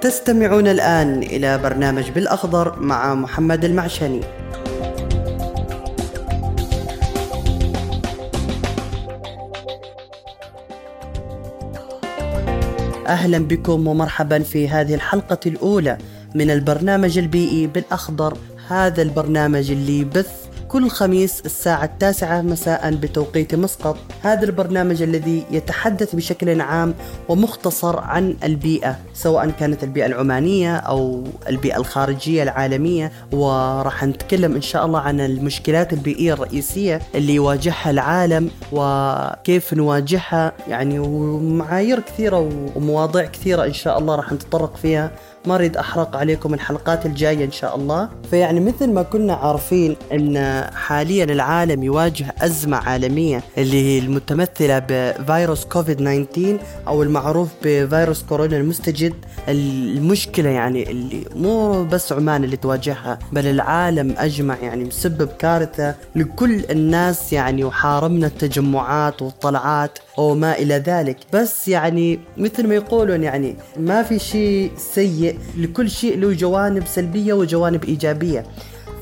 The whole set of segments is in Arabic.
تستمعون الآن إلى برنامج بالأخضر مع محمد المعشني. أهلا بكم ومرحبا في هذه الحلقة الأولى من البرنامج البيئي بالأخضر. هذا البرنامج اللي يبث كل خميس الساعة التاسعة مساء بتوقيت مسقط. هذا البرنامج الذي يتحدث بشكل عام ومختصر عن البيئة سواء كانت البيئة العمانية أو البيئة الخارجية العالمية. وراح نتكلم إن شاء الله عن المشكلات البيئية الرئيسية اللي يواجهها العالم وكيف نواجهها. يعني ومعايير كثيرة ومواضيع كثيرة إن شاء الله راح نتطرق فيها. ما اريد أحرق عليكم الحلقات الجاية إن شاء الله. فيعني مثل ما كنا عارفين إن حاليا العالم يواجه أزمة عالمية اللي هي المتمثلة بفيروس كوفيد 19 أو المعروف بفيروس كورونا المستجد. المشكلة يعني اللي مو بس عمان اللي تواجهها بل العالم أجمع يعني مسبب كارثة لكل الناس يعني وحارمنا التجمعات والطلعات وما إلى ذلك. بس يعني مثل ما يقولون يعني ما في شيء سيء لكل شيء له جوانب سلبية وجوانب إيجابية.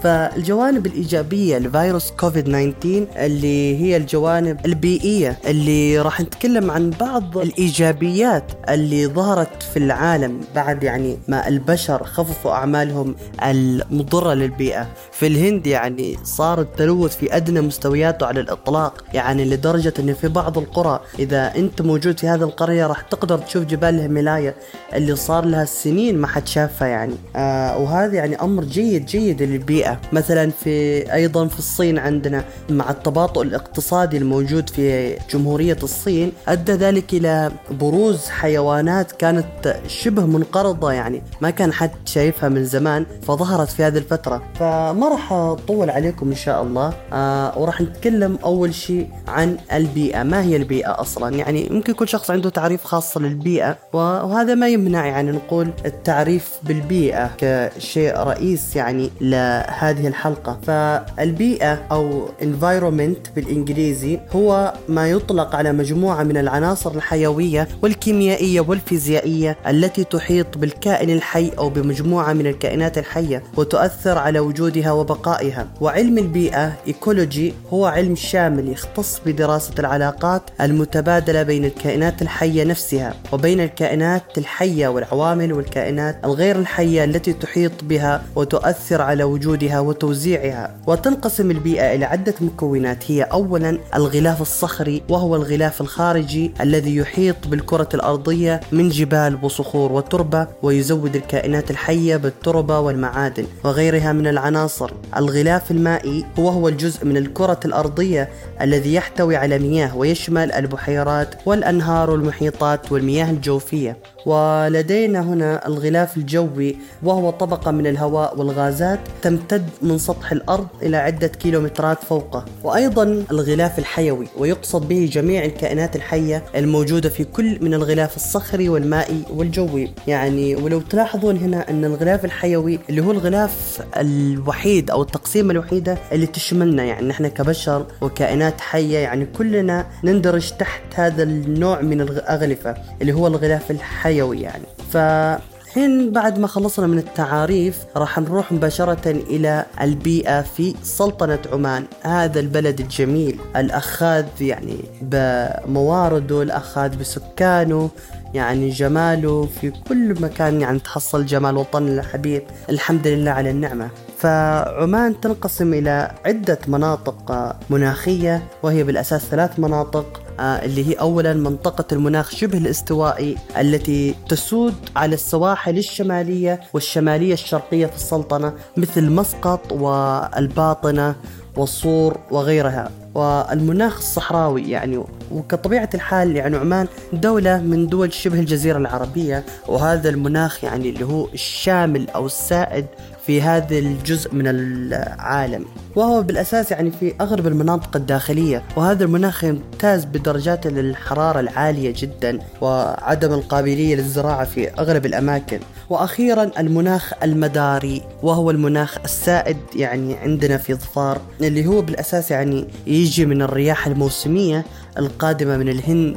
فالجوانب الإيجابية لفيروس كوفيد 19 اللي هي الجوانب البيئية اللي راح نتكلم عن بعض الإيجابيات اللي ظهرت في العالم بعد يعني ما البشر خففوا أعمالهم المضرة للبيئة. في الهند يعني صار التلوث في أدنى مستوياته على الإطلاق يعني لدرجة أن في بعض القرى إذا أنت موجود في هذه القرية راح تقدر تشوف جبال الهيمالايا اللي صار لها سنين ما حد شافها يعني. آه وهذا يعني أمر جيد جيد للبيئة. مثلا في أيضا في الصين عندنا مع التباطؤ الاقتصادي الموجود في جمهورية الصين أدى ذلك إلى بروز حيوانات كانت شبه منقرضة يعني ما كان حد شايفها من زمان فظهرت في هذه الفترة. فما راح أطول عليكم إن شاء الله آه وراح نتكلم أول شيء عن البيئة. ما هي البيئة أصلا؟ يعني ممكن كل شخص عنده تعريف خاص للبيئة وهذا ما يمنع يعني نقول التعريف بالبيئة كشيء رئيس يعني لهذا هذه الحلقة. فالبيئة أو environment بالإنجليزي هو ما يطلق على مجموعة من العناصر الحيوية والكيميائية والفيزيائية التي تحيط بالكائن الحي أو بمجموعة من الكائنات الحية وتؤثر على وجودها وبقائها. وعلم البيئة إيكولوجي هو علم شامل يختص بدراسة العلاقات المتبادلة بين الكائنات الحية نفسها وبين الكائنات الحية والعوامل والكائنات الغير الحية التي تحيط بها وتؤثر على وجودها تغذيتها وتوزيعها وتنقسم البيئة إلى عدة مكونات هي أولا الغلاف الصخري وهو الغلاف الخارجي الذي يحيط بالكرة الأرضية من جبال وصخور وتربة ويزود الكائنات الحية بالتربة والمعادن وغيرها من العناصر. الغلاف المائي وهو الجزء من الكرة الأرضية الذي يحتوي على مياه ويشمل البحيرات والأنهار والمحيطات والمياه الجوفية. ولدينا هنا الغلاف الجوي وهو طبقة من الهواء والغازات تمتد من سطح الأرض إلى عدة كيلومترات فوقه وأيضا الغلاف الحيوي ويقصد به جميع الكائنات الحية الموجودة في كل من الغلاف الصخري والمائي والجوي. يعني ولو تلاحظون هنا أن الغلاف الحيوي اللي هو الغلاف الوحيد أو التقسيمة الوحيدة اللي تشملنا يعني نحن كبشر وكائنات حية يعني كلنا نندرج تحت هذا النوع من الأغلفة اللي هو الغلاف الحيوي حيوي يعني. ف الحين بعد ما خلصنا من التعاريف راح نروح مباشرة إلى البيئة في سلطنة عمان. هذا البلد الجميل الأخاذ يعني بموارده الأخاذ بسكانه يعني جماله في كل مكان يعني تحصل جمال وطننا الحبيب الحمد لله على النعمة. فعمان تنقسم إلى عدة مناطق مناخية وهي بالأساس ثلاث مناطق. اللي هي اولا منطقة المناخ شبه الاستوائي التي تسود على السواحل الشمالية والشمالية الشرقية في السلطنة مثل مسقط والباطنة والصور وغيرها. والمناخ الصحراوي يعني وكطبيعة الحال يعني عمان دولة من دول شبه الجزيرة العربية وهذا المناخ يعني اللي هو الشامل أو السائد في هذا الجزء من العالم. وهو بالأساس يعني في أغلب المناطق الداخلية وهذا المناخ يمتاز بدرجات الحرارة العالية جدا وعدم القابلية للزراعة في أغلب الأماكن. وأخيرا المناخ المداري وهو المناخ السائد يعني عندنا في ظفار اللي هو بالأساس يعني يجي من الرياح الموسمية القادمة من الهند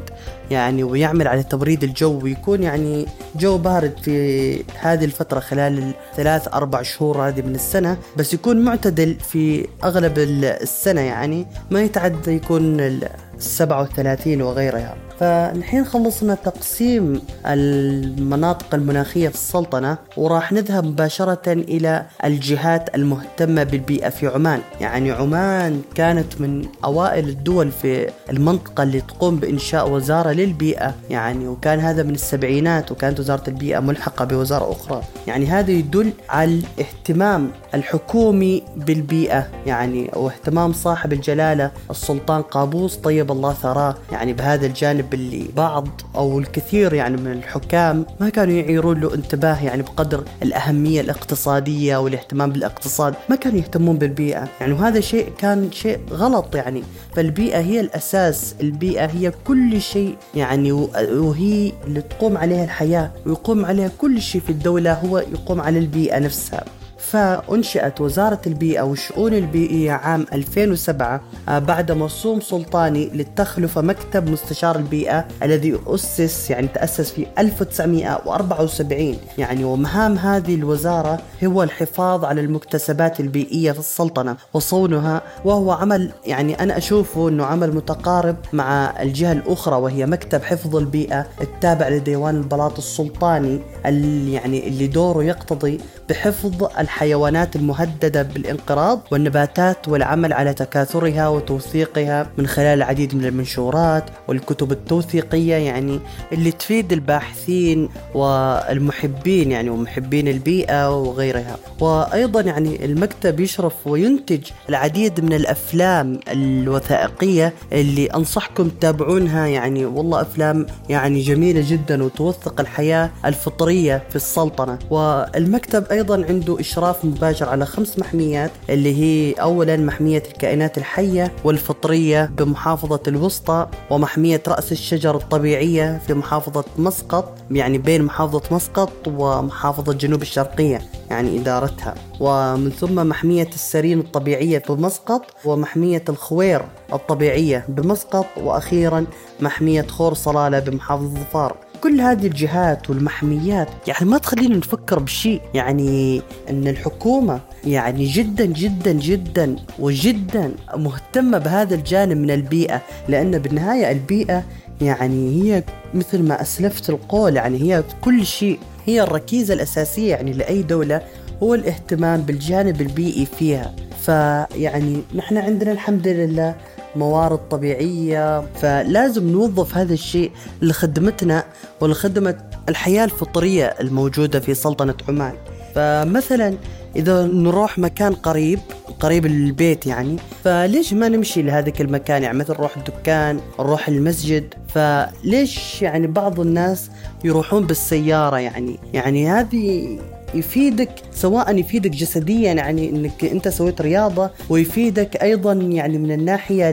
يعني ويعمل على تبريد الجو ويكون يعني جو بارد في هذه الفترة خلال الثلاث أربع شهور هذه من السنة. بس يكون معتدل في أغلب السنة يعني ما يتعدى يكون ال 37 وغيرها. فالحين خلصنا تقسيم المناطق المناخية في السلطنة وراح نذهب مباشرة إلى الجهات المهتمة بالبيئة في عمان. يعني عمان كانت من أوائل الدول في المنطقة اللي تقوم بإنشاء وزارة للبيئة. يعني وكان هذا من السبعينات وكانت وزارة البيئة ملحقة بوزارة أخرى. يعني هذا يدل على الاهتمام الحكومي بالبيئة. يعني واهتمام صاحب الجلالة السلطان قابوس طيب الله ثراه. يعني بهذا الجانب باللي بعض أو الكثير يعني من الحكام ما كانوا يعيرون له انتباه يعني بقدر الأهمية الاقتصادية والاهتمام بالاقتصاد ما كانوا يهتمون بالبيئة. يعني وهذا شيء كان شيء غلط يعني. فالبيئة هي الأساس البيئة هي كل شيء يعني وهي اللي تقوم عليها الحياة ويقوم عليها كل شيء في الدولة هو يقوم على البيئة نفسها. فأنشئت وزارة البيئة والشؤون البيئية عام 2007 آه، بعد مرسوم سلطاني للتخلفة مكتب مستشار البيئة الذي أسس يعني تأسس في 1974 يعني ومهام هذه الوزارة هو الحفاظ على المكتسبات البيئية في السلطنة وصونها وهو عمل يعني أنا أشوفه أنه عمل متقارب مع الجهة الأخرى وهي مكتب حفظ البيئة التابع لديوان البلاط السلطاني اللي يعني اللي دوره يقتضي بحفظ الحيوانات المهددة بالانقراض والنباتات والعمل على تكاثرها وتوثيقها من خلال العديد من المنشورات والكتب التوثيقية يعني اللي تفيد الباحثين والمحبين يعني ومحبين البيئة وغيرها. وأيضا يعني المكتب يشرف وينتج العديد من الأفلام الوثائقية اللي أنصحكم تتابعونها. يعني والله أفلام يعني جميلة جدا وتوثق الحياة الفطرية في السلطنة. والمكتب أيضا عنده إشراف مباشر على خمس محميات اللي هي أولا محمية الكائنات الحية والفطرية بمحافظة الوسطى ومحمية رأس الشجر الطبيعية في محافظة مسقط يعني بين محافظة مسقط ومحافظة جنوب الشرقية يعني إدارتها. ومن ثم محمية السرين الطبيعية بمسقط ومحمية الخوير الطبيعية بمسقط وأخيرا محمية خور صلالة بمحافظة ظفار. كل هذه الجهات والمحميات يعني ما تخلينا نفكر بشيء يعني إن الحكومة يعني جدا جدا جدا وجدا مهتمة بهذا الجانب من البيئة لأن بالنهاية البيئة يعني هي مثل ما أسلفت القول يعني هي كل شيء هي الركيزة الأساسية يعني لأي دولة هو الاهتمام بالجانب البيئي فيها. فيعني نحن عندنا الحمد لله موارد طبيعية فلازم نوظف هذا الشيء لخدمتنا ولخدمة الحياة الفطرية الموجودة في سلطنة عمان. فمثلا إذا نروح مكان قريب قريب البيت يعني فليش ما نمشي لهذاك المكان؟ يعني مثل نروح الدكان نروح المسجد فليش يعني بعض الناس يروحون بالسيارة يعني؟ يعني هذه يفيدك سواء يفيدك جسديا يعني إنك أنت سويت رياضة ويفيدك أيضا يعني من الناحية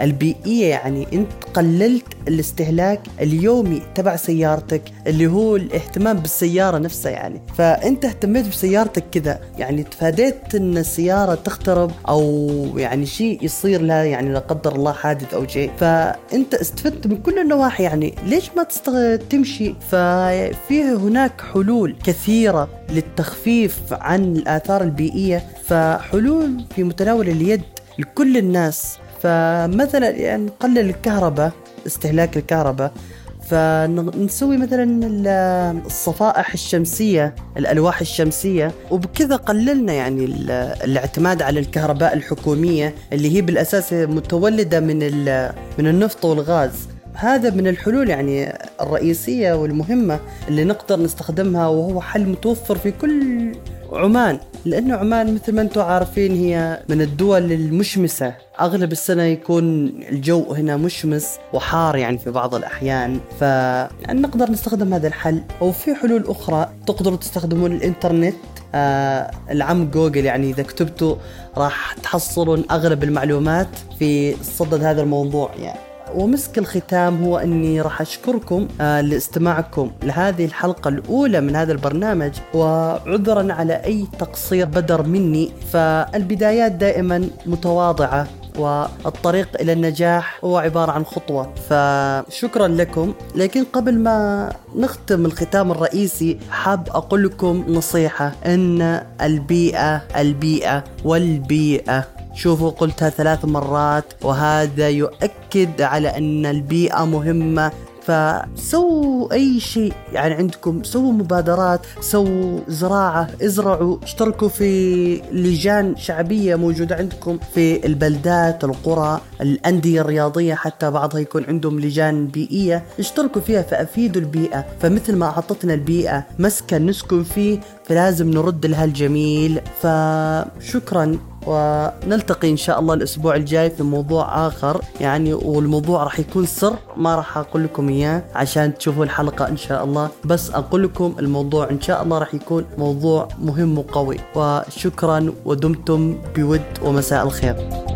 البيئية يعني أنت قللت الاستهلاك اليومي تبع سيارتك اللي هو الاهتمام بالسيارة نفسها يعني. فأنت اهتميت بسيارتك كذا يعني تفاديت إن السيارة تخترب أو يعني شيء يصير لها يعني لا قدر الله حادث أو شيء. فأنت استفدت من كل النواحي يعني. ليش ما. تمشي؟ ففيه هناك حلول كثيرة للتخفيف عن الآثار البيئية. فحلول في متناول اليد لكل الناس. فمثلا يعني نقلل الكهرباء استهلاك الكهرباء فنسوي مثلا الصفائح الشمسية الألواح الشمسية وبكذا قللنا يعني الاعتماد على الكهرباء الحكومية اللي هي بالأساس متولدة من من النفط والغاز. هذا من الحلول يعني الرئيسية والمهمة اللي نقدر نستخدمها وهو حل متوفر في كل عمان لأنه عمان مثل ما أنتم عارفين هي من الدول المشمسة. أغلب السنة يكون الجو هنا مشمس وحار يعني في بعض الأحيان. فنقدر نستخدم هذا الحل. وفي حلول أخرى تقدروا تستخدمون الإنترنت. آه العم جوجل يعني إذا كتبتوا راح تحصلون أغلب المعلومات في صدد هذا الموضوع يعني. ومسك الختام هو إني راح أشكركم آه لاستماعكم لهذه الحلقة الأولى من هذا البرنامج وعذرا على أي تقصير بدر مني. فالبدايات دائما متواضعة والطريق إلى النجاح هو عبارة عن خطوة. فشكرا لكم. لكن قبل ما نختم الختام الرئيسي حاب أقول لكم نصيحة إن البيئة البيئة والبيئة. شوفوا قلتها ثلاث مرات وهذا يؤكد على أن البيئة مهمة. فسووا أي شيء يعني عندكم سووا مبادرات سووا زراعة ازرعوا اشتركوا في لجان شعبية موجودة عندكم في البلدات القرى الأندية الرياضية حتى بعضها يكون عندهم لجان بيئية. اشتركوا فيها فأفيدوا البيئة. فمثل ما أعطتنا البيئة مسكن نسكن فيه فلازم نرد لها الجميل فشكرا ونلتقي إن شاء الله الأسبوع الجاي في موضوع آخر. يعني والموضوع راح يكون سر ما راح أقول لكم إياه عشان تشوفوا الحلقة إن شاء الله. بس أقول لكم الموضوع إن شاء الله راح يكون موضوع مهم وقوي. وشكرا ودمتم بود ومساء الخير.